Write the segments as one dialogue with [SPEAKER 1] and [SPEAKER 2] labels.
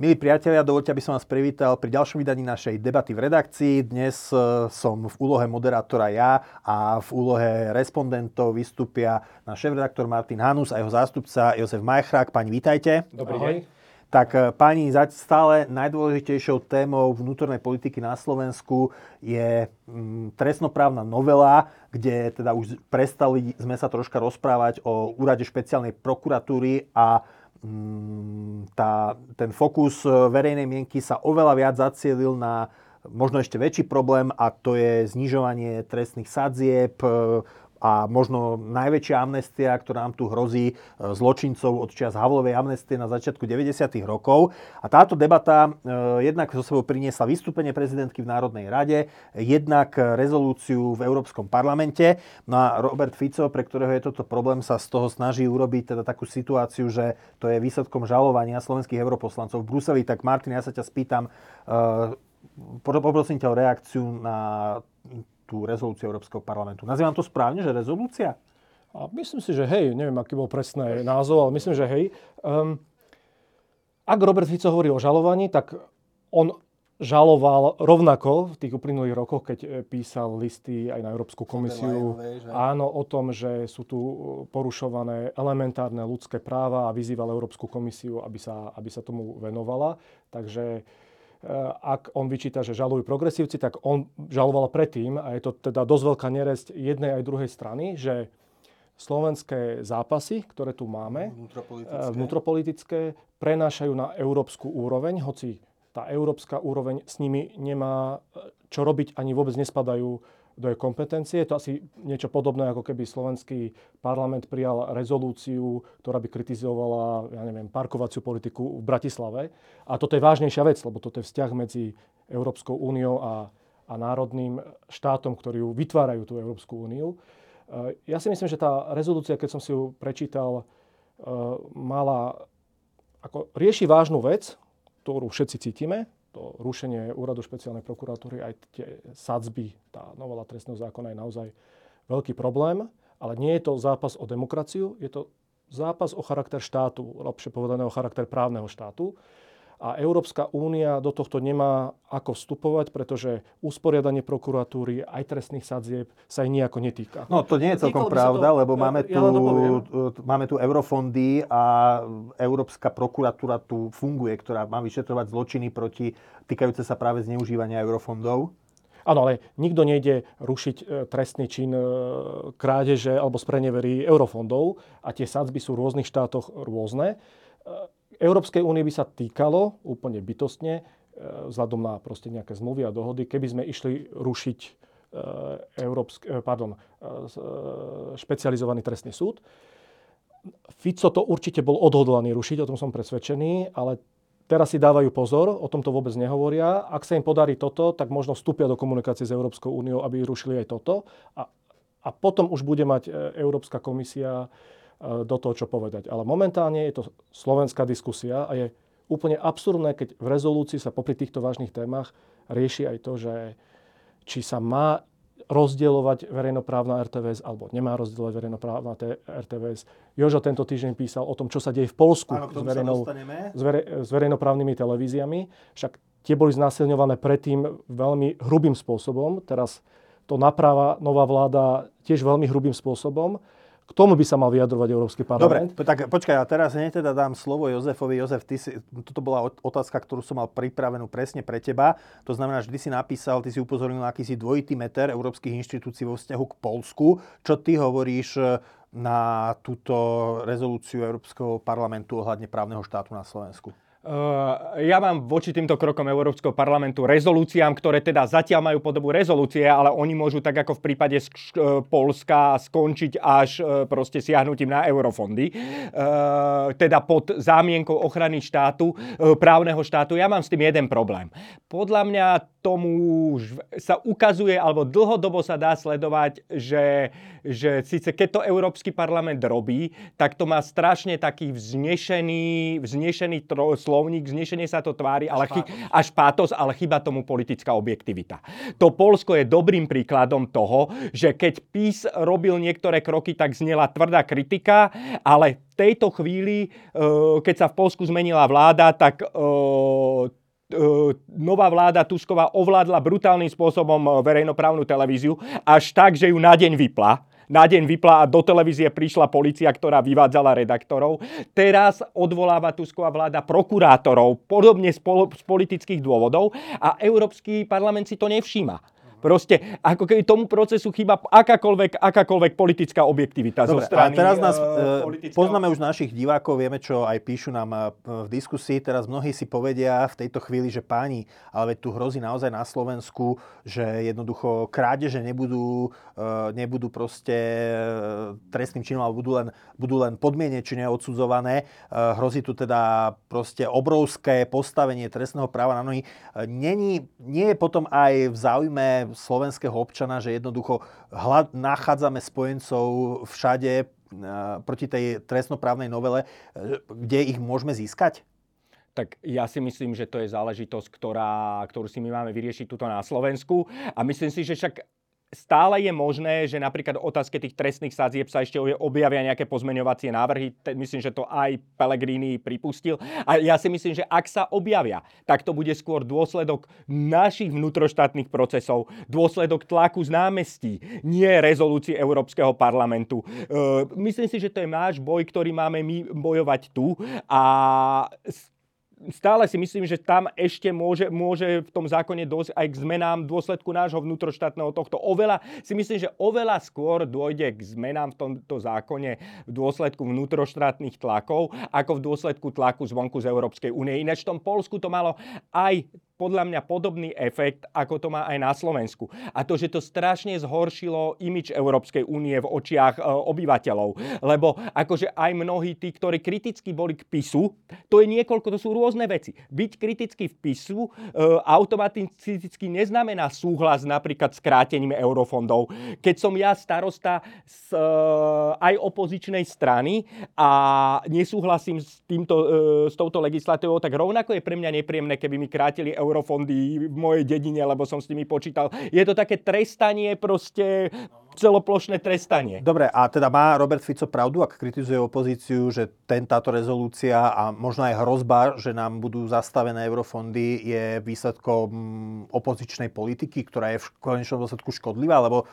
[SPEAKER 1] Milí priatelia, dovolte, aby som vás privítal pri ďalšom vydaní našej debaty v redakcii. Dnes e, som v úlohe moderátora ja a v úlohe respondentov vystúpia náš šéf-redaktor Martin Hanus a jeho zástupca Jozef Majchrák. Pani, vítajte.
[SPEAKER 2] Dobrý deň.
[SPEAKER 1] Tak e, pani, stále najdôležitejšou témou vnútornej politiky na Slovensku je mm, trestnoprávna novela, kde teda už prestali sme sa troška rozprávať o úrade špeciálnej prokuratúry a tá, ten fokus e, verejnej mienky sa oveľa viac zacielil na možno ešte väčší problém a to je znižovanie trestných sadzieb, e, a možno najväčšia amnestia, ktorá nám tu hrozí e, zločincov od čias Havlovej amnestie na začiatku 90. rokov. A táto debata e, jednak zo sebou priniesla vystúpenie prezidentky v Národnej rade, jednak rezolúciu v Európskom parlamente. No a Robert Fico, pre ktorého je toto problém, sa z toho snaží urobiť teda takú situáciu, že to je výsledkom žalovania slovenských europoslancov v Bruseli. Tak Martin, ja sa ťa spýtam, e, poprosím ťa o reakciu na tú rezolúciu Európskeho parlamentu. Nazývam to správne, že rezolúcia?
[SPEAKER 2] A myslím si, že hej, neviem, aký bol presný názov, ale myslím, že hej. Um, ak Robert Fico hovorí o žalovaní, tak on žaloval rovnako v tých uplynulých rokoch, keď e, písal listy aj na Európsku komisiu. Áno, o tom, že sú tu porušované elementárne ľudské práva a vyzýval Európsku komisiu, aby sa, aby sa tomu venovala. Takže ak on vyčíta, že žalujú progresívci, tak on žaloval predtým, a je to teda dosť veľká neresť jednej aj druhej strany, že slovenské zápasy, ktoré tu máme, vnútropolitické, eh, vnútropolitické prenášajú na európsku úroveň, hoci tá európska úroveň s nimi nemá eh, čo robiť, ani vôbec nespadajú do jej kompetencie. To asi niečo podobné, ako keby slovenský parlament prijal rezolúciu, ktorá by kritizovala, ja neviem, parkovaciu politiku v Bratislave. A toto je vážnejšia vec, lebo toto je vzťah medzi Európskou úniou a, a národným štátom, ktorí ju vytvárajú tú Európsku úniu. Ja si myslím, že tá rezolúcia, keď som si ju prečítal, e, mala ako rieši vážnu vec, ktorú všetci cítime, to rušenie úradu špeciálnej prokuratúry, aj tie sadzby, tá novela trestného zákona je naozaj veľký problém, ale nie je to zápas o demokraciu, je to zápas o charakter štátu, lepšie povedané o charakter právneho štátu a Európska únia do tohto nemá ako vstupovať, pretože usporiadanie prokuratúry aj trestných sadzieb sa aj nejako netýka.
[SPEAKER 1] No to nie je celkom pravda, to, lebo máme tu, ja máme tu eurofondy a Európska prokuratúra tu funguje, ktorá má vyšetrovať zločiny proti týkajúce sa práve zneužívania eurofondov.
[SPEAKER 2] Áno, ale nikto nejde rušiť e, trestný čin e, krádeže alebo spreneverí eurofondov a tie sadzby sú v rôznych štátoch rôzne. Európskej únie by sa týkalo úplne bytostne, e, vzhľadom na proste nejaké zmluvy a dohody, keby sme išli rušiť e, Európsk, e, pardon, špecializovaný trestný súd. Fico to určite bol odhodlaný rušiť, o tom som presvedčený, ale teraz si dávajú pozor, o tom to vôbec nehovoria. Ak sa im podarí toto, tak možno vstúpia do komunikácie s Európskou úniou, aby rušili aj toto. A, a potom už bude mať Európska komisia E, do toho, čo povedať. Ale momentálne je to slovenská diskusia a je úplne absurdné, keď v rezolúcii sa popri týchto vážnych témach rieši aj to, že či sa má rozdielovať verejnoprávna RTVS alebo nemá rozdielovať verejnoprávna RTVS. Jožo tento týždeň písal o tom, čo sa deje v Polsku
[SPEAKER 1] Áno, s, verejnou,
[SPEAKER 2] s, vere, s verejnoprávnymi televíziami. Však tie boli znásilňované predtým veľmi hrubým spôsobom. Teraz to naprava nová vláda tiež veľmi hrubým spôsobom. K tomu by sa mal vyjadrovať Európsky parlament.
[SPEAKER 1] Dobre, tak počkaj, ja teraz hneď teda dám slovo Jozefovi. Jozef, ty si, toto bola otázka, ktorú som mal pripravenú presne pre teba. To znamená, že ty si napísal, ty si upozornil na akýsi dvojitý meter európskych inštitúcií vo vzťahu k Polsku. Čo ty hovoríš e, na túto rezolúciu Európskeho parlamentu ohľadne právneho štátu na Slovensku?
[SPEAKER 3] Uh, ja mám voči týmto krokom Európskeho parlamentu rezolúciám, ktoré teda zatiaľ majú podobu rezolúcie, ale oni môžu tak ako v prípade sk- Polska skončiť až uh, proste siahnutím na eurofondy. Teda pod zámienkou ochrany štátu, právneho štátu. Ja mám s tým jeden problém. Podľa mňa tomu sa ukazuje, alebo dlhodobo sa dá sledovať, že, že síce keď to Európsky parlament robí, tak to má strašne taký vznešený, vznešený tro, slovník, vznešenie sa to tvári, ale chy, až pátos, ale chyba tomu politická objektivita. To Polsko je dobrým príkladom toho, že keď PIS robil niektoré kroky, tak znela tvrdá kritika, ale v tejto chvíli, eh, keď sa v Polsku zmenila vláda, tak eh, nová vláda Tusková ovládla brutálnym spôsobom e, verejnoprávnu televíziu, až tak, že ju na deň vypla na deň vypla a do televízie prišla policia, ktorá vyvádzala redaktorov. Teraz odvoláva Tusková vláda prokurátorov, podobne z politických dôvodov a Európsky parlament si to nevšíma. Proste, ako keby tomu procesu chýba akákoľvek, akákoľvek politická objektivita
[SPEAKER 1] Dobre,
[SPEAKER 3] zo strany
[SPEAKER 1] a teraz nás,
[SPEAKER 3] uh,
[SPEAKER 1] poznáme už našich divákov, vieme, čo aj píšu nám v diskusii. Teraz mnohí si povedia v tejto chvíli, že páni, ale veď tu hrozí naozaj na Slovensku, že jednoducho krádeže nebudú, nebudú proste trestným činom, ale budú len, budú len podmienečne odsudzované. Hrozí tu teda proste obrovské postavenie trestného práva na nohy. Není, nie je potom aj v záujme slovenského občana, že jednoducho hľad, nachádzame spojencov všade e, proti tej trestnoprávnej novele, e, kde ich môžeme získať?
[SPEAKER 3] tak ja si myslím, že to je záležitosť, ktorá, ktorú si my máme vyriešiť tuto na Slovensku. A myslím si, že však stále je možné, že napríklad otázke tých trestných sadzieb sa ešte objavia nejaké pozmeňovacie návrhy. Myslím, že to aj Pellegrini pripustil. A ja si myslím, že ak sa objavia, tak to bude skôr dôsledok našich vnútroštátnych procesov, dôsledok tlaku z námestí, nie rezolúcii Európskeho parlamentu. E, myslím si, že to je náš boj, ktorý máme my bojovať tu a stále si myslím, že tam ešte môže, môže v tom zákone dosť aj k zmenám v dôsledku nášho vnútroštátneho tohto. Oveľa, si myslím, že oveľa skôr dôjde k zmenám v tomto zákone v dôsledku vnútroštátnych tlakov, ako v dôsledku tlaku zvonku z Európskej únie. Ináč v tom Polsku to malo aj podľa mňa podobný efekt, ako to má aj na Slovensku. A to, že to strašne zhoršilo imič Európskej únie v očiach e, obyvateľov. Lebo akože aj mnohí tí, ktorí kriticky boli k PISu, to je niekoľko, to sú rôzne veci. Byť kritický v PISu e, automaticky neznamená súhlas napríklad s krátením eurofondov. Keď som ja starosta z e, aj opozičnej strany a nesúhlasím s, týmto, e, s touto legislatívou, tak rovnako je pre mňa nepríjemné, keby mi krátili eurofondov eurofondy v mojej dedine, lebo som s nimi počítal. Je to také trestanie proste celoplošné trestanie.
[SPEAKER 1] Dobre, a teda má Robert Fico pravdu, ak kritizuje opozíciu, že ten, táto rezolúcia a možno aj hrozba, že nám budú zastavené eurofondy, je výsledkom opozičnej politiky, ktorá je v konečnom dôsledku škodlivá, lebo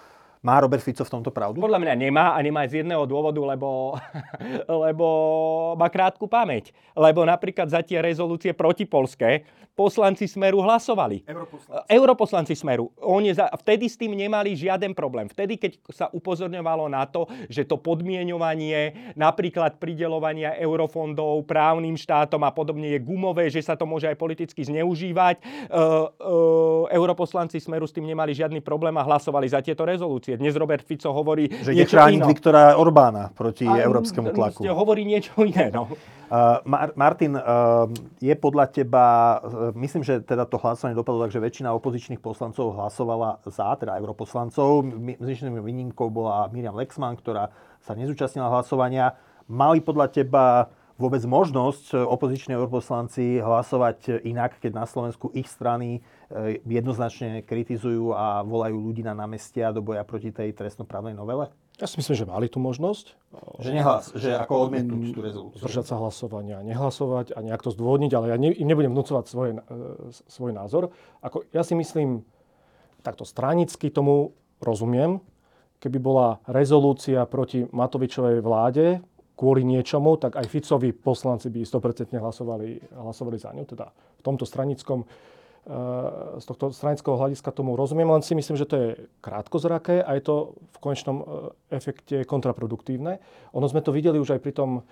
[SPEAKER 1] má Robert Fico v tomto pravdu?
[SPEAKER 3] Podľa mňa nemá a nemá aj z jedného dôvodu, lebo, lebo má krátku pamäť. Lebo napríklad za tie rezolúcie protipolské poslanci Smeru hlasovali.
[SPEAKER 1] Europoslanci.
[SPEAKER 3] Europoslanci Smeru. Oni za, vtedy s tým nemali žiaden problém. Vtedy, keď sa upozorňovalo na to, že to podmienovanie, napríklad pridelovania eurofondov právnym štátom a podobne je gumové, že sa to môže aj politicky zneužívať, uh, uh, europoslanci Smeru s tým nemali žiadny problém a hlasovali za tieto rezolúcie pozície. Dnes Robert Fico hovorí
[SPEAKER 1] že niečo iné. Viktora Orbána proti a, európskemu tlaku.
[SPEAKER 3] Hovorí niečo iné. No.
[SPEAKER 1] Uh, Mar- Martin, uh, je podľa teba, uh, myslím, že teda to hlasovanie dopadlo tak, že väčšina opozičných poslancov hlasovala za, teda europoslancov. Myslím, výnimkou bola Miriam Lexman, ktorá sa nezúčastnila hlasovania. Mali podľa teba vôbec možnosť opoziční europoslanci hlasovať inak, keď na Slovensku ich strany E, jednoznačne kritizujú a volajú ľudí na námestia do boja proti tej trestnoprávnej novele?
[SPEAKER 2] Ja si myslím, že mali tú možnosť.
[SPEAKER 1] Že, nehlas, že ako odmietnúť tú rezolúciu.
[SPEAKER 2] Zdržať sa hlasovania, nehlasovať a nejak to zdôvodniť, ale ja ne, im nebudem vnúcovať svoj, e, svoj názor. Ako, ja si myslím, takto stranicky tomu rozumiem, keby bola rezolúcia proti Matovičovej vláde kvôli niečomu, tak aj Ficovi poslanci by 100% hlasovali, hlasovali za ňu. Teda v tomto stranickom z tohto stranického hľadiska tomu rozumiem, len si myslím, že to je krátkozraké a je to v konečnom e, efekte kontraproduktívne. Ono sme to videli už aj pri, tom,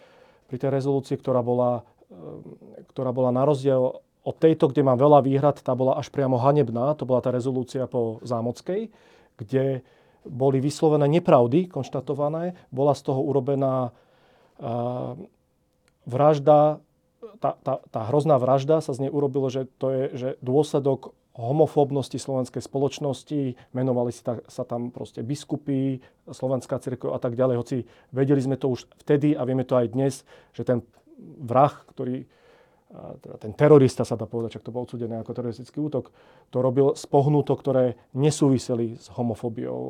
[SPEAKER 2] pri tej rezolúcii, ktorá bola, e, ktorá bola na rozdiel od tejto, kde mám veľa výhrad, tá bola až priamo hanebná. To bola tá rezolúcia po Zámockej, kde boli vyslovené nepravdy konštatované. Bola z toho urobená vražda tá, tá, tá hrozná vražda sa z nej urobilo, že to je že dôsledok homofóbnosti slovenskej spoločnosti, menovali sa, sa tam proste biskupy, slovenská cirkev a tak ďalej, hoci vedeli sme to už vtedy a vieme to aj dnes, že ten vrah, ktorý teda ten terorista sa dá povedať, čak to bol odsudený ako teroristický útok, to robil z ktoré nesúviseli s homofóbiou,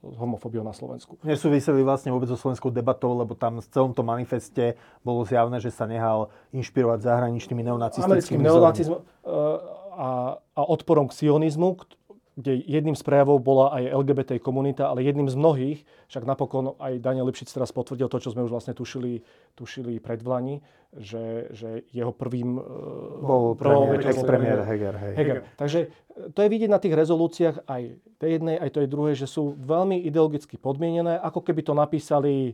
[SPEAKER 2] s homofóbiou na Slovensku.
[SPEAKER 1] Nesúviseli vlastne vôbec so slovenskou debatou, lebo tam v celom tom manifeste bolo zjavné, že sa nehal inšpirovať zahraničnými neonacistickými
[SPEAKER 2] neonacizmom e, a, a odporom k sionizmu, kde jedným z prejavov bola aj LGBT komunita, ale jedným z mnohých, však napokon aj Daniel Lipšic teraz potvrdil to, čo sme už vlastne tušili, tušili pred Vlani, že, že jeho prvým...
[SPEAKER 1] E, bol premiér, ex-premiér Heger, hej.
[SPEAKER 2] Heger. Takže e, to je vidieť na tých rezolúciách aj tej jednej, aj tej druhej, že sú veľmi ideologicky podmienené, ako keby to napísali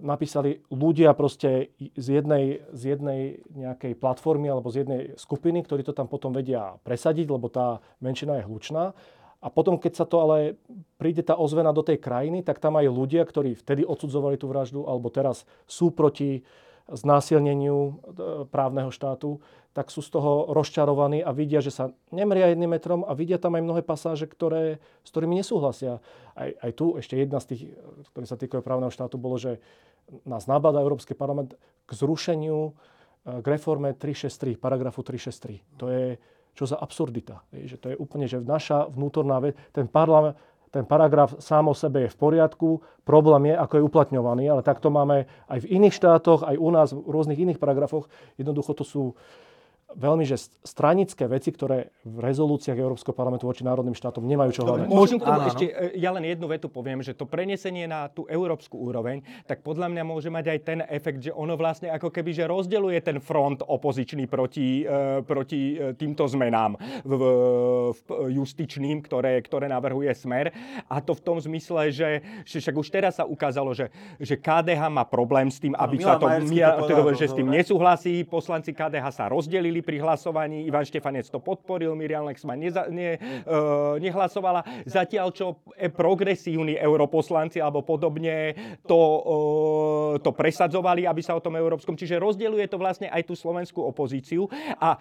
[SPEAKER 2] napísali ľudia proste z jednej, z jednej nejakej platformy alebo z jednej skupiny, ktorí to tam potom vedia presadiť, lebo tá menšina je hlučná. A potom, keď sa to ale príde tá ozvena do tej krajiny, tak tam aj ľudia, ktorí vtedy odsudzovali tú vraždu, alebo teraz sú proti znásilneniu e, právneho štátu, tak sú z toho rozčarovaní a vidia, že sa nemria jedným metrom a vidia tam aj mnohé pasáže, ktoré, s ktorými nesúhlasia. Aj, aj tu ešte jedna z tých, ktoré sa týkajú právneho štátu, bolo, že nás nabáda Európsky parlament k zrušeniu, e, k reforme 363, paragrafu 363. To je čo za absurdita. Že to je úplne, že naša vnútorná vec, ten parlament, ten paragraf sám o sebe je v poriadku, problém je, ako je uplatňovaný, ale takto máme aj v iných štátoch, aj u nás v rôznych iných paragrafoch. Jednoducho to sú veľmi že stranické veci, ktoré v rezolúciách Európskeho parlamentu voči národným štátom nemajú čo hľadať.
[SPEAKER 3] Môžem k tomu ešte, e, ja len jednu vetu poviem, že to prenesenie na tú európsku úroveň, tak podľa mňa môže mať aj ten efekt, že ono vlastne ako keby, že rozdeluje ten front opozičný proti, e, proti e, týmto zmenám v, v justičným, ktoré, ktoré navrhuje Smer. A to v tom zmysle, že, že však už teraz sa ukázalo, že, že KDH má problém s tým, aby no, sa to, to, to že s tým nesúhlasí, poslanci KDH sa rozdelili podporili pri hlasovaní. Ivan Štefanec to podporil, Miriam Lexman neza, ne, uh, nehlasovala. Zatiaľ, čo e, progresívni europoslanci alebo podobne to, uh, to presadzovali, aby sa o tom európskom. Čiže rozdeľuje to vlastne aj tú slovenskú opozíciu. A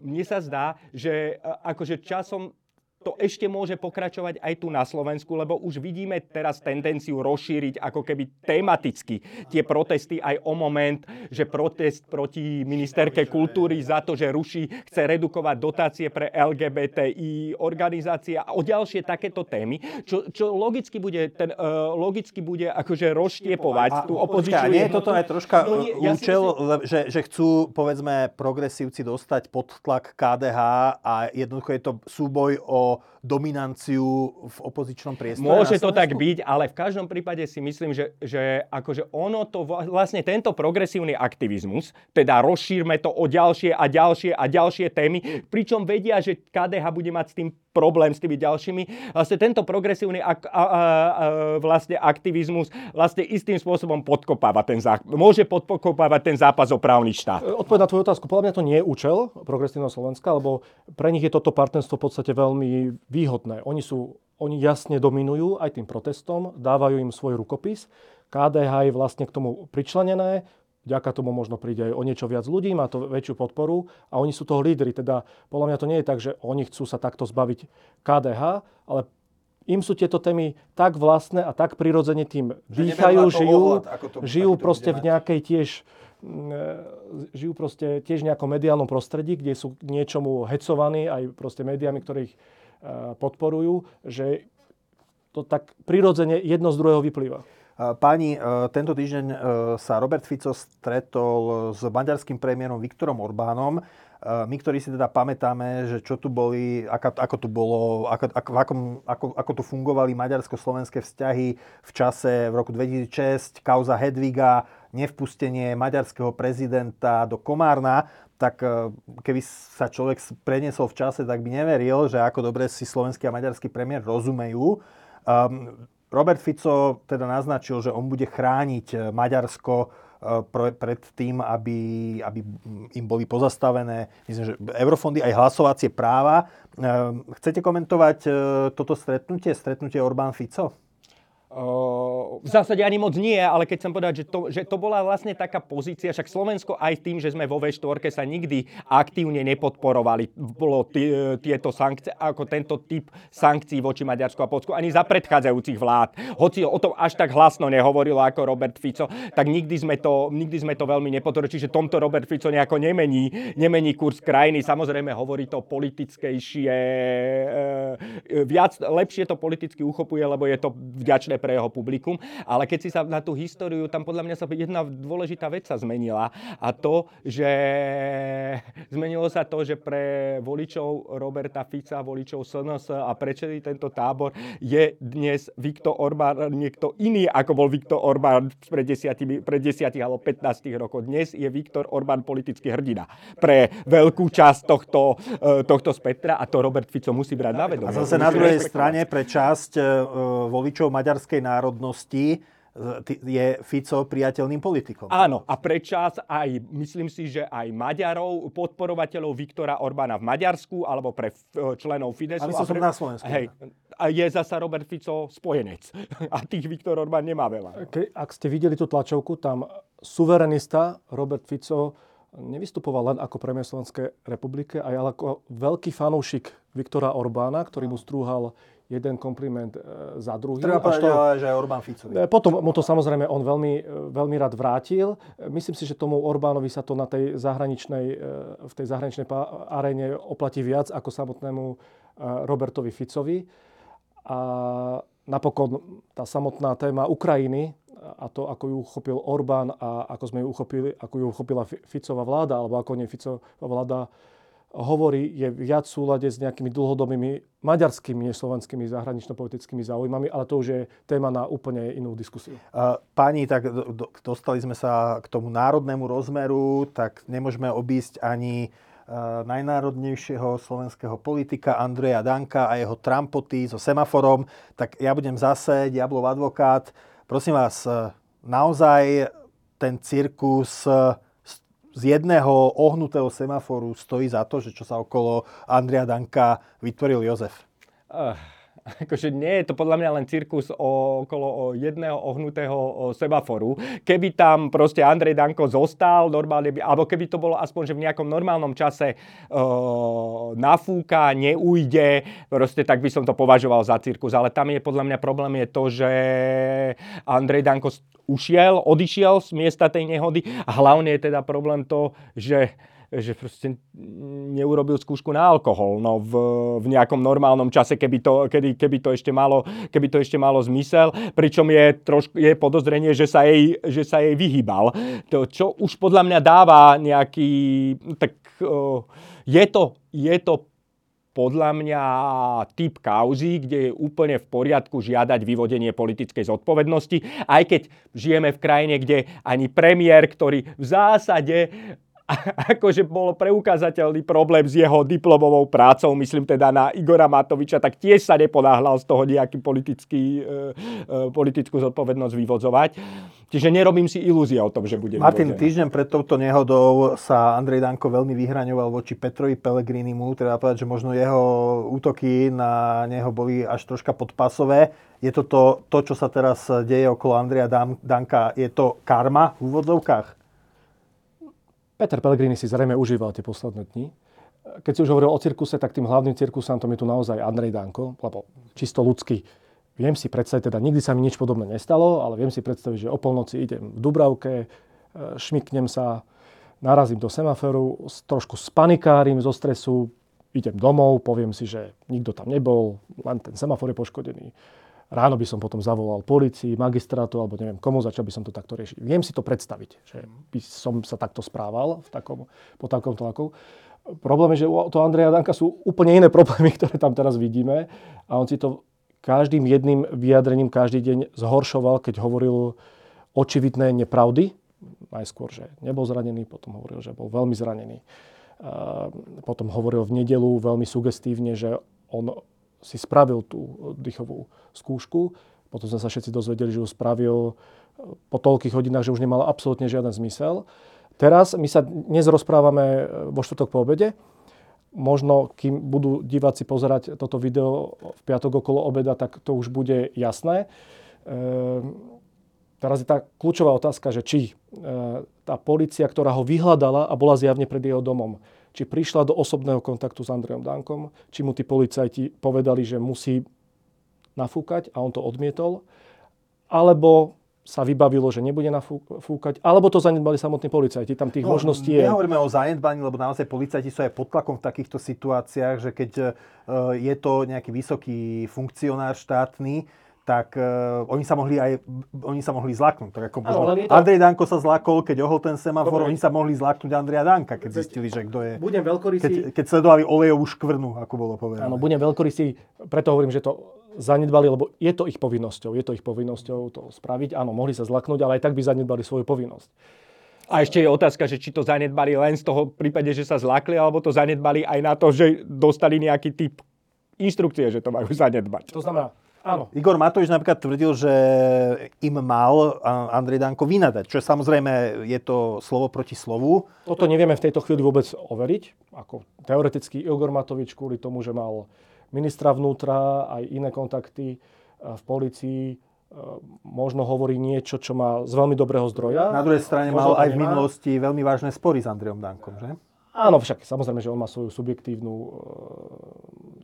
[SPEAKER 3] mne sa zdá, že akože časom to ešte môže pokračovať aj tu na Slovensku, lebo už vidíme teraz tendenciu rozšíriť ako keby tematicky tie protesty aj o moment, že protest proti ministerke kultúry za to, že ruší, chce redukovať dotácie pre LGBTI organizácie a o ďalšie takéto témy, čo, čo logicky bude, ten, uh, logicky bude akože rozštiepovať tú opozičnú...
[SPEAKER 1] nie je toto aj troška no, nie, účel, ja si... že, že chcú, povedzme, progresívci dostať pod tlak KDH a jednoducho je to súboj o or dominanciu v opozičnom priestore?
[SPEAKER 3] Môže to tak byť, ale v každom prípade si myslím, že, že akože ono to, vlastne tento progresívny aktivizmus, teda rozšírme to o ďalšie a ďalšie a ďalšie témy, pričom vedia, že KDH bude mať s tým problém s tými ďalšími. Vlastne tento progresívny ak, a, a, a, vlastne aktivizmus vlastne istým spôsobom podkopáva ten zápas. Môže podkopávať ten zápas o právny štát.
[SPEAKER 2] Odpoveď na tvoju otázku. Podľa mňa to nie je účel progresívneho Slovenska, lebo pre nich je toto partnerstvo v podstate veľmi výhodné. Oni, sú, oni jasne dominujú aj tým protestom, dávajú im svoj rukopis. KDH je vlastne k tomu pričlenené, vďaka tomu možno príde aj o niečo viac ľudí, má to väčšiu podporu a oni sú toho lídry. Teda podľa mňa to nie je tak, že oni chcú sa takto zbaviť KDH, ale im sú tieto témy tak vlastné a tak prirodzene tým dýchajú, žijú, ohľad, to, žijú proste v nejakej tiež mm, žijú proste tiež v nejakom mediálnom prostredí, kde sú niečomu hecovaní aj proste médiami, ktorých podporujú, že to tak prirodzene jedno z druhého vyplýva.
[SPEAKER 1] Páni, e, tento týždeň e, sa Robert Fico stretol s maďarským premiérom Viktorom Orbánom. My, ktorí si teda pamätáme, že čo tu boli, ako, ako tu bolo, ako, ako, ako, ako, ako tu fungovali maďarsko-slovenské vzťahy v čase v roku 2006, kauza Hedviga, nevpustenie maďarského prezidenta do Komárna, tak keby sa človek preniesol v čase, tak by neveril, že ako dobre si slovenský a maďarský premiér rozumejú. Um, Robert Fico teda naznačil, že on bude chrániť eh, Maďarsko eh, pred tým, aby, aby im boli pozastavené myslím, že eurofondy aj hlasovacie práva. Eh, chcete komentovať toto stretnutie, stretnutie Orbán-Fico?
[SPEAKER 3] V zásade ani moc nie, ale keď chcem povedať, že to, že to bola vlastne taká pozícia, však Slovensko aj tým, že sme vo V4 sa nikdy aktívne nepodporovali, bolo t- tieto sankcie, ako tento typ sankcií voči Maďarsku a Polsku, ani za predchádzajúcich vlád. Hoci o tom až tak hlasno nehovorilo ako Robert Fico, tak nikdy sme to, nikdy sme to veľmi nepodporili. Čiže tomto Robert Fico nejako nemení, nemení kurz krajiny. Samozrejme hovorí to politickejšie, e, viac, lepšie to politicky uchopuje, lebo je to vďačné pre jeho publikum. Ale keď si sa na tú históriu, tam podľa mňa sa jedna dôležitá vec sa zmenila. A to, že zmenilo sa to, že pre voličov Roberta Fica, voličov SNS a pre celý tento tábor je dnes Viktor Orbán niekto iný, ako bol Viktor Orbán pred 10, pred 10 alebo 15 rokov. Dnes je Viktor Orbán politický hrdina pre veľkú časť tohto, e, tohto spektra a to Robert Fico musí brať na vedomie.
[SPEAKER 1] A zase na druhej strane pre časť e, voličov maďarskej národnosti je Fico priateľným politikom.
[SPEAKER 3] Áno, a prečas aj, myslím si, že aj Maďarov, podporovateľov Viktora Orbána v Maďarsku, alebo pre členov Fidesu.
[SPEAKER 1] Ale som
[SPEAKER 3] pre,
[SPEAKER 1] na Slovensku.
[SPEAKER 3] Hej, a je zasa Robert Fico spojenec. A tých Viktor Orbán nemá veľa.
[SPEAKER 2] Ke, ak ste videli tú tlačovku, tam suverenista Robert Fico nevystupoval len ako premiér Slovenskej republike, aj ako veľký fanúšik Viktora Orbána, ktorý mu strúhal jeden kompliment e, za druhým.
[SPEAKER 1] Treba povedať, to, že aj Orbán Ficovi.
[SPEAKER 2] E, potom mu to samozrejme on veľmi, e, veľmi rád vrátil. Myslím si, že tomu Orbánovi sa to na tej zahraničnej, v tej zahraničnej aréne oplatí viac ako samotnému Robertovi Ficovi. A napokon tá samotná téma Ukrajiny a to, ako ju uchopil Orbán a ako sme ju uchopili, ako ju uchopila Ficová vláda, alebo ako nie Ficová vláda hovorí, je viac v súlade s nejakými dlhodobými maďarskými, než slovenskými zahranično-politickými záujmami, ale to už je téma na úplne inú diskusiu.
[SPEAKER 1] Pani, tak dostali sme sa k tomu národnému rozmeru, tak nemôžeme obísť ani najnárodnejšieho slovenského politika Andreja Danka a jeho trampoty so semaforom, tak ja budem zase diablov advokát. Prosím vás, naozaj ten cirkus z jedného ohnutého semaforu stojí za to, že čo sa okolo Andrea Danka vytvoril Jozef? Uh,
[SPEAKER 3] akože nie je to podľa mňa len cirkus o, okolo jedného ohnutého o semaforu. Keby tam proste Andrej Danko zostal normálne, alebo keby to bolo aspoň, že v nejakom normálnom čase uh, nafúka, neujde, proste tak by som to považoval za cirkus. Ale tam je podľa mňa problém je to, že Andrej Danko ušiel, odišiel z miesta tej nehody a hlavne je teda problém to, že že proste neurobil skúšku na alkohol no, v, v nejakom normálnom čase, keby to, keby, keby, to ešte malo, keby to ešte malo zmysel. Pričom je, trošku, je podozrenie, že sa, jej, že sa jej vyhýbal. To, čo už podľa mňa dáva nejaký... Tak, je, to, je to podľa mňa typ kauzy, kde je úplne v poriadku žiadať vyvodenie politickej zodpovednosti, aj keď žijeme v krajine, kde ani premiér, ktorý v zásade akože bolo preukázateľný problém s jeho diplomovou prácou, myslím teda na Igora Matoviča, tak tiež sa neponáhľal z toho nejaký politický, e, e, politickú zodpovednosť vyvodzovať. Čiže nerobím si ilúzie o tom, že bude
[SPEAKER 1] Martin, vyvozená. týždeň pred touto nehodou sa Andrej Danko veľmi vyhraňoval voči Petrovi Pellegrinimu, treba povedať, že možno jeho útoky na neho boli až troška podpasové. Je to to, to čo sa teraz deje okolo Andreja Danka, je to karma v úvodzovkách?
[SPEAKER 2] Peter Pellegrini si zrejme užíval tie posledné dni. Keď si už hovoril o cirkuse, tak tým hlavným cirkusantom je tu naozaj Andrej Danko, lebo čisto ľudský. Viem si predstaviť, teda nikdy sa mi nič podobné nestalo, ale viem si predstaviť, že o polnoci idem v Dubravke, e, šmiknem sa, narazím do semaforu, trošku spanikárim zo stresu, idem domov, poviem si, že nikto tam nebol, len ten semafor je poškodený Ráno by som potom zavolal policii, magistrátu alebo neviem komu, začal by som to takto riešiť. Viem si to predstaviť, že by som sa takto správal v takom, po takom tlaku. Problém je, že u toho Andreja Danka sú úplne iné problémy, ktoré tam teraz vidíme a on si to každým jedným vyjadrením každý deň zhoršoval, keď hovoril očividné nepravdy. Najskôr, že nebol zranený, potom hovoril, že bol veľmi zranený. Potom hovoril v nedelu veľmi sugestívne, že on si spravil tú dýchovú skúšku. Potom sme sa všetci dozvedeli, že ju spravil po toľkých hodinách, že už nemala absolútne žiaden zmysel. Teraz my sa dnes rozprávame vo štvrtok po obede. Možno, kým budú diváci pozerať toto video v piatok okolo obeda, tak to už bude jasné. Ehm, teraz je tá kľúčová otázka, že či e, tá policia, ktorá ho vyhľadala a bola zjavne pred jeho domom, či prišla do osobného kontaktu s Andrejom Dankom, či mu tí policajti povedali, že musí nafúkať a on to odmietol, alebo sa vybavilo, že nebude nafúkať, alebo to zanedbali samotní policajti. Tam tých no, možností je...
[SPEAKER 1] Nehovoríme o zanedbaní, lebo naozaj policajti sú aj pod tlakom v takýchto situáciách, že keď uh, je to nejaký vysoký funkcionár štátny, tak uh, oni sa mohli aj oni sa mohli zlaknúť. Tak ako možno, to... Andrej Danko sa zlakol, keď ohol ten semafor, Dobre. oni sa mohli zlaknúť Andreja Danka, keď zistili, že kto je...
[SPEAKER 2] Budem veľkorysý...
[SPEAKER 1] Keď, keď sledovali olejovú škvrnu, ako bolo povedané.
[SPEAKER 2] Áno, budem veľkorysý, preto hovorím, že to zanedbali, lebo je to ich povinnosťou. Je to ich povinnosťou to spraviť. Áno, mohli sa zlaknúť, ale aj tak by zanedbali svoju povinnosť.
[SPEAKER 3] A ešte je otázka, že či to zanedbali len z toho prípade, že sa zlakli, alebo to zanedbali aj na to, že dostali nejaký typ inštrukcie, že to majú zanedbať.
[SPEAKER 2] To znamená, Áno.
[SPEAKER 1] Igor Matovič napríklad tvrdil, že im mal Andrej Danko vynadať, čo samozrejme je to slovo proti slovu.
[SPEAKER 2] Toto nevieme v tejto chvíli vôbec overiť. Ako teoreticky Igor Matovič kvôli tomu, že mal ministra vnútra, aj iné kontakty e, v policii, e, možno hovorí niečo, čo má z veľmi dobrého zdroja.
[SPEAKER 1] Na druhej strane mal aj v minulosti veľmi vážne spory s Andrejom Dankom, že?
[SPEAKER 2] Áno, však samozrejme, že on má svoju subjektívnu, e,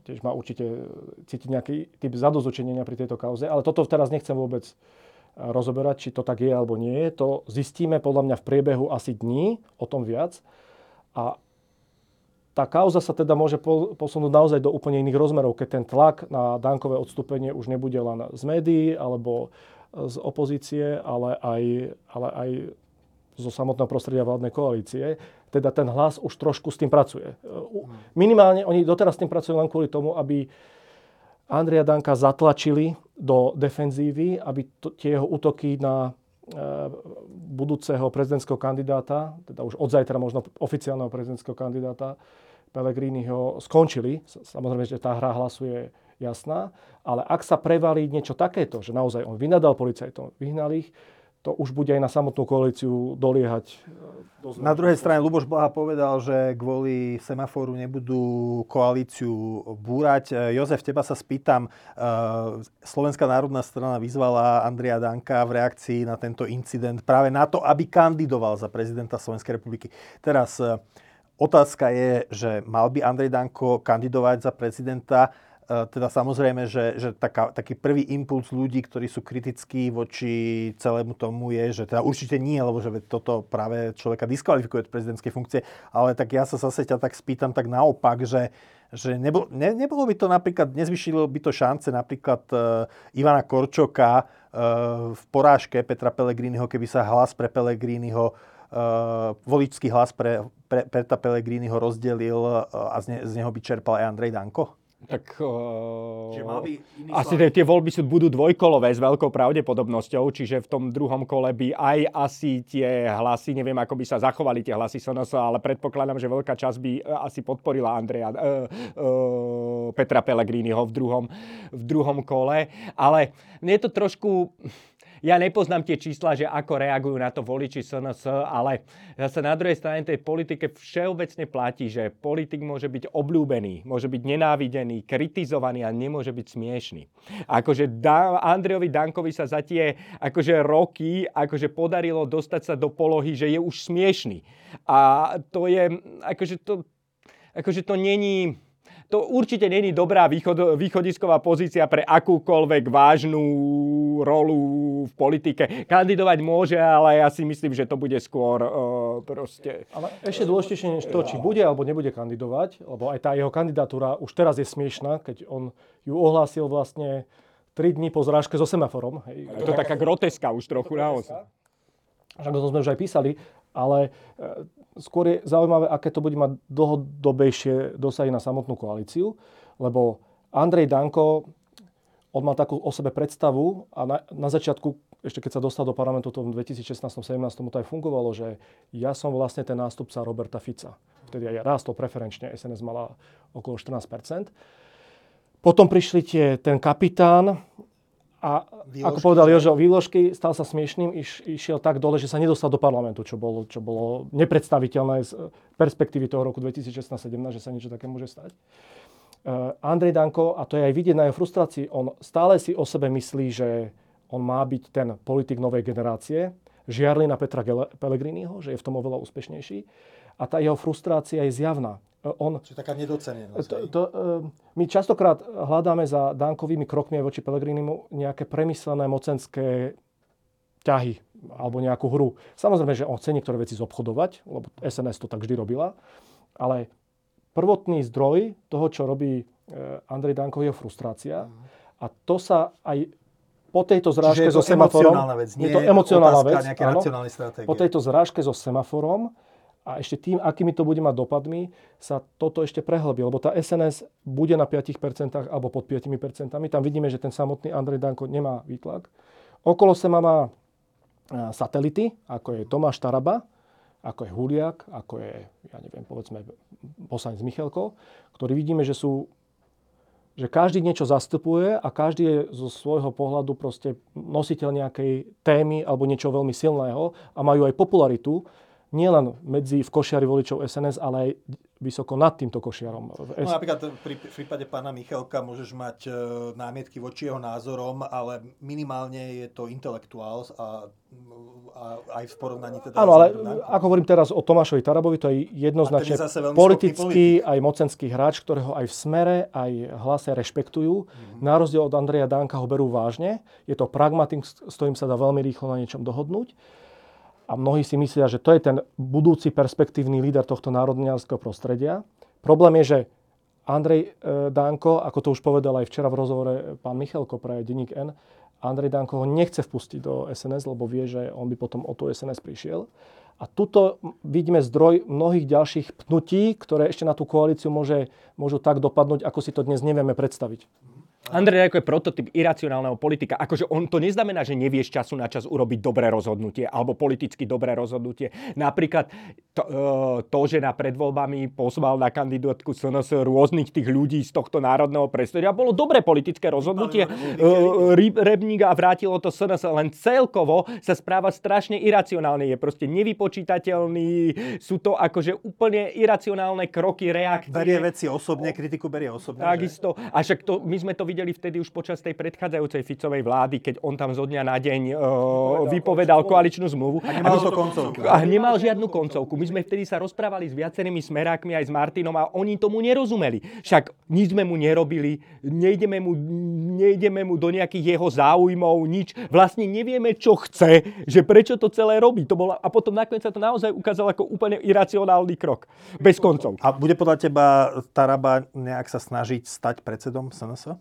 [SPEAKER 2] tiež má určite cítiť nejaký typ zadozučenia pri tejto kauze, ale toto teraz nechcem vôbec rozoberať, či to tak je alebo nie. To zistíme podľa mňa v priebehu asi dní, o tom viac. A tá kauza sa teda môže posunúť naozaj do úplne iných rozmerov, keď ten tlak na Dankové odstúpenie už nebude len z médií alebo z opozície, ale aj, ale aj zo samotného prostredia vládnej koalície. Teda ten hlas už trošku s tým pracuje. Minimálne oni doteraz s tým pracujú len kvôli tomu, aby Andrea Danka zatlačili do defenzívy, aby to, tie jeho útoky na e, budúceho prezidentského kandidáta, teda už od zajtra možno oficiálneho prezidentského kandidáta, Pellegriniho skončili. Samozrejme, že tá hra hlasu je jasná, ale ak sa prevalí niečo takéto, že naozaj on vynadal policajtom, vyhnal ich, to už bude aj na samotnú koalíciu doliehať.
[SPEAKER 1] E, na druhej strane Luboš Blaha povedal, že kvôli semaforu nebudú koalíciu búrať. E, Jozef, teba sa spýtam. E, Slovenská národná strana vyzvala Andrea Danka v reakcii na tento incident práve na to, aby kandidoval za prezidenta Slovenskej republiky. Teraz Otázka je, že mal by Andrej Danko kandidovať za prezidenta. E, teda samozrejme, že, že taká, taký prvý impuls ľudí, ktorí sú kritickí voči celému tomu je, že teda určite nie, lebo že toto práve človeka diskvalifikuje od prezidentskej funkcie. Ale tak ja sa zase ťa tak spýtam tak naopak, že, že nebolo, ne, nebolo by to napríklad, nezvyšilo by to šance napríklad uh, Ivana Korčoka uh, v porážke Petra Pellegriniho, keby sa hlas pre Pellegriniho uh, voličský hlas pre, pre Perta Pellegrini ho rozdelil uh, a z, ne, z neho by čerpal aj Andrej Danko?
[SPEAKER 3] Tak uh, mal by asi tie, tie voľby sú, budú dvojkolové s veľkou pravdepodobnosťou, čiže v tom druhom kole by aj asi tie hlasy, neviem ako by sa zachovali tie hlasy SNS, ale predpokladám, že veľká časť by asi podporila Andreja, uh, uh, Petra Pellegriniho v druhom, v druhom kole. Ale je to trošku ja nepoznám tie čísla, že ako reagujú na to voliči SNS, ale zase na druhej strane tej politike všeobecne platí, že politik môže byť obľúbený, môže byť nenávidený, kritizovaný a nemôže byť smiešný. Akože da- Andrejovi Dankovi sa za tie akože roky akože podarilo dostať sa do polohy, že je už smiešný. A to je, akože to, akože to není to určite není dobrá východ, východisková pozícia pre akúkoľvek vážnu rolu v politike. Kandidovať môže, ale ja si myslím, že to bude skôr uh, proste...
[SPEAKER 2] Ale ešte dôležitejšie než to, či bude alebo nebude kandidovať, lebo aj tá jeho kandidatúra už teraz je smiešná, keď on ju ohlásil vlastne 3 dní po zrážke so semaforom.
[SPEAKER 3] Hej. Je to taká groteska už trochu naozaj.
[SPEAKER 2] Však to sme už aj písali, ale e, skôr je zaujímavé, aké to bude mať dlhodobejšie dosahy na samotnú koalíciu, lebo Andrej Danko, on mal takú o sebe predstavu a na, na začiatku, ešte keď sa dostal do parlamentu v 2016-17, to aj fungovalo, že ja som vlastne ten nástupca Roberta Fica. Vtedy aj rástol preferenčne, SNS mala okolo 14 Potom prišli tie, ten kapitán, a výložky, ako povedal Jožo, výložky stal sa smiešným, iš, išiel tak dole, že sa nedostal do parlamentu, čo bolo, čo bolo nepredstaviteľné z perspektívy toho roku 2016-17, že sa niečo také môže stať. Uh, Andrej Danko, a to je aj vidieť na jeho frustrácii, on stále si o sebe myslí, že on má byť ten politik novej generácie, žiarli na Petra Pellegriniho, že je v tom oveľa úspešnejší. A tá jeho frustrácia je zjavná.
[SPEAKER 1] On, Čiže taká nedocenenosť.
[SPEAKER 2] To, to, my častokrát hľadáme za Dankovými krokmi aj voči Pellegrinimu nejaké premyslené mocenské ťahy alebo nejakú hru. Samozrejme, že on chce niektoré veci zobchodovať, lebo SNS to tak vždy robila, ale prvotný zdroj toho, čo robí e, Andrej Danko, je frustrácia. Mm. A to sa aj po tejto zrážke so semaforom...
[SPEAKER 1] Vec,
[SPEAKER 2] nie je to emocionálna vec.
[SPEAKER 1] Áno,
[SPEAKER 2] po tejto zrážke so semaforom a ešte tým, akými to bude mať dopadmi, sa toto ešte prehlbí. Lebo tá SNS bude na 5% alebo pod 5%. Tam vidíme, že ten samotný Andrej Danko nemá výtlak. Okolo sema má satelity, ako je Tomáš Taraba, ako je Huliak, ako je, ja neviem, povedzme, poslanec Michalko, ktorí vidíme, že sú že každý niečo zastupuje a každý je zo svojho pohľadu proste nositeľ nejakej témy alebo niečo veľmi silného a majú aj popularitu, nielen medzi v košiari voličov SNS, ale aj vysoko nad týmto košiarom.
[SPEAKER 1] No napríklad pri, v prípade pána Michalka môžeš mať e, námietky voči jeho názorom, ale minimálne je to intelektuál a, a aj v porovnaní teda...
[SPEAKER 2] Áno, ale ako hovorím teraz o Tomášovi Tarabovi, to je jednoznačne politický aj mocenský hráč, ktorého aj v smere, aj hlase rešpektujú. Mm-hmm. Na rozdiel od Andreja Danka ho berú vážne. Je to pragmatik, s ktorým sa dá veľmi rýchlo na niečom dohodnúť a mnohí si myslia, že to je ten budúci perspektívny líder tohto národniarského prostredia. Problém je, že Andrej e, Danko, ako to už povedal aj včera v rozhovore pán Michalko pre Denník N, Andrej Danko ho nechce vpustiť do SNS, lebo vie, že on by potom o to SNS prišiel. A tuto vidíme zdroj mnohých ďalších pnutí, ktoré ešte na tú koalíciu môže, môžu tak dopadnúť, ako si to dnes nevieme predstaviť.
[SPEAKER 3] Andrej Rajko je prototyp iracionálneho politika. Akože on to neznamená, že nevieš času na čas urobiť dobré rozhodnutie alebo politicky dobré rozhodnutie. Napríklad to, e, to že na predvoľbami pozval na kandidátku SNS rôznych tých ľudí z tohto národného prestoria, bolo dobré politické rozhodnutie. E, Rebník a vrátilo to SNS, len celkovo sa správa strašne iracionálne. Je proste nevypočítateľný, sú to akože úplne iracionálne kroky, reakcie.
[SPEAKER 1] Berie veci osobne, kritiku berie osobne.
[SPEAKER 3] Takisto. A však to, my sme to videli videli vtedy už počas tej predchádzajúcej Ficovej vlády, keď on tam zo dňa na deň uh, vypovedal koaličnú zmluvu.
[SPEAKER 1] A nemal to koncovku.
[SPEAKER 3] A nemal žiadnu koncovku. My sme vtedy sa rozprávali s viacerými smerákmi aj s Martinom a oni tomu nerozumeli. Však nič sme mu nerobili, nejdeme mu, nejdeme mu do nejakých jeho záujmov, nič. Vlastne nevieme, čo chce, že prečo to celé robí. To bola, a potom nakoniec sa to naozaj ukázalo ako úplne iracionálny krok. Bez koncov.
[SPEAKER 1] A bude podľa teba Taraba nejak sa snažiť stať predsedom SNS?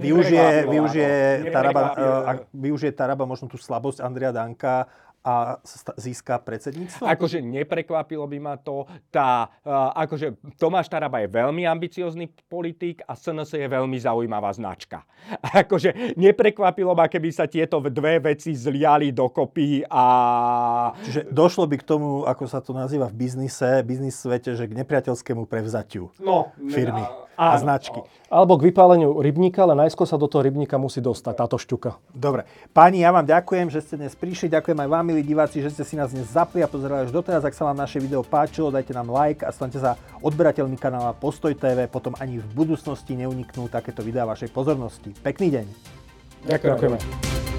[SPEAKER 1] Využije, využije, Taraba, uh, využije Taraba možno tú slabosť Andrea Danka a získa predsedníctvo?
[SPEAKER 3] Akože neprekvapilo by ma to. Tá, uh, akože Tomáš Taraba je veľmi ambiciózny politik a SNS je veľmi zaujímavá značka. Akože neprekvapilo ma, keby sa tieto dve veci zliali dokopy a...
[SPEAKER 1] Čiže došlo by k tomu, ako sa to nazýva v biznise, biznis svete, že k nepriateľskému prevzatiu no, firmy. Ne, a značky.
[SPEAKER 2] Alebo k vypáleniu rybníka, ale najskôr sa do toho rybníka musí dostať táto šťuka.
[SPEAKER 1] Dobre. Páni, ja vám ďakujem, že ste dnes prišli. Ďakujem aj vám, milí diváci, že ste si nás dnes zapli a pozerali až doteraz. Ak sa vám naše video páčilo, dajte nám like a stante sa odberateľmi kanála Postoj TV. Potom ani v budúcnosti neuniknú takéto videá vašej pozornosti. Pekný deň.
[SPEAKER 2] Ďakujem. Ďakujeme.